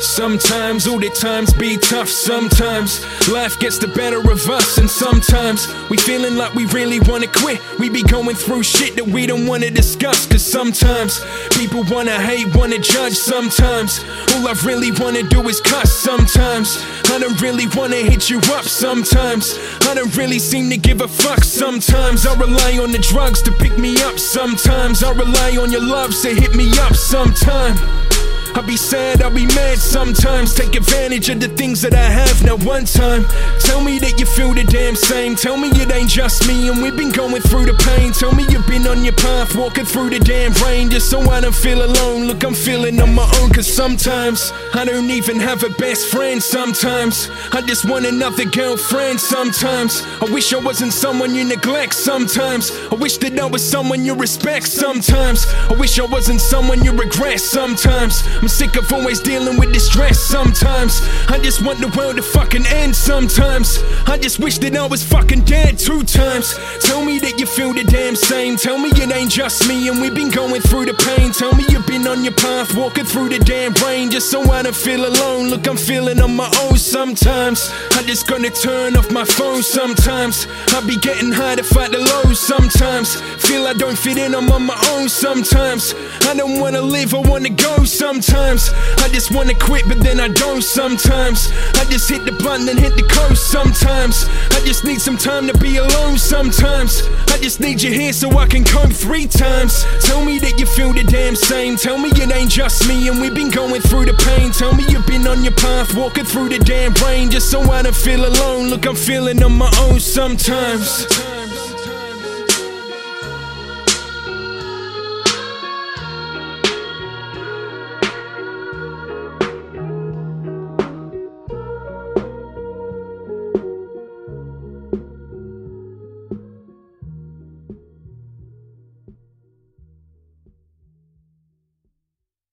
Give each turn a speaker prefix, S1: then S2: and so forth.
S1: Sometimes, all the times be tough. Sometimes life gets the better of us, and sometimes we feeling like we really wanna quit. We be going through shit that we don't wanna discuss. Cause sometimes people wanna hate, wanna judge. Sometimes all I really wanna do is cuss. Sometimes I don't really wanna hit you up. Sometimes I don't really seem to give a fuck. Sometimes I rely on the drugs to pick me up. Sometimes I rely on your love to hit me up. Sometimes. I'll be sad, I'll be mad sometimes. Take advantage of the things that I have. Now, one time, tell me that you feel the damn same. Tell me it ain't just me, and we've been going through the pain. Tell me you've been on your path, walking through the damn rain, just so I don't feel alone. Look, I'm feeling on my own, cause sometimes I don't even have a best friend. Sometimes I just want another girlfriend. Sometimes I wish I wasn't someone you neglect. Sometimes I wish that I was someone you respect. Sometimes I wish I wasn't someone you regret. Sometimes I'm sick of always dealing with distress. Sometimes I just want the world to fucking end. Sometimes I just wish that I was fucking dead two times. Tell me that you feel the damn same. Tell me it ain't just me and we've been going through the pain. Tell me you've been on your path, walking through the damn rain, just so I don't feel alone. Look, I'm feeling on my own sometimes. I just gonna turn off my phone sometimes. I be getting high to fight the lows sometimes. Feel I don't fit in, I'm on my own sometimes. I don't wanna live, I wanna go sometimes. I just wanna quit, but then I don't sometimes. I just hit the button and hit the coast sometimes. I just need some time to be alone sometimes. I just need you here so I can come three times. Tell me that you feel the damn same. Tell me it ain't just me and we've been going through the pain. Tell me you've been on your path, walking through the damn rain, just so I don't feel alone. Look, I'm feeling on my own sometimes.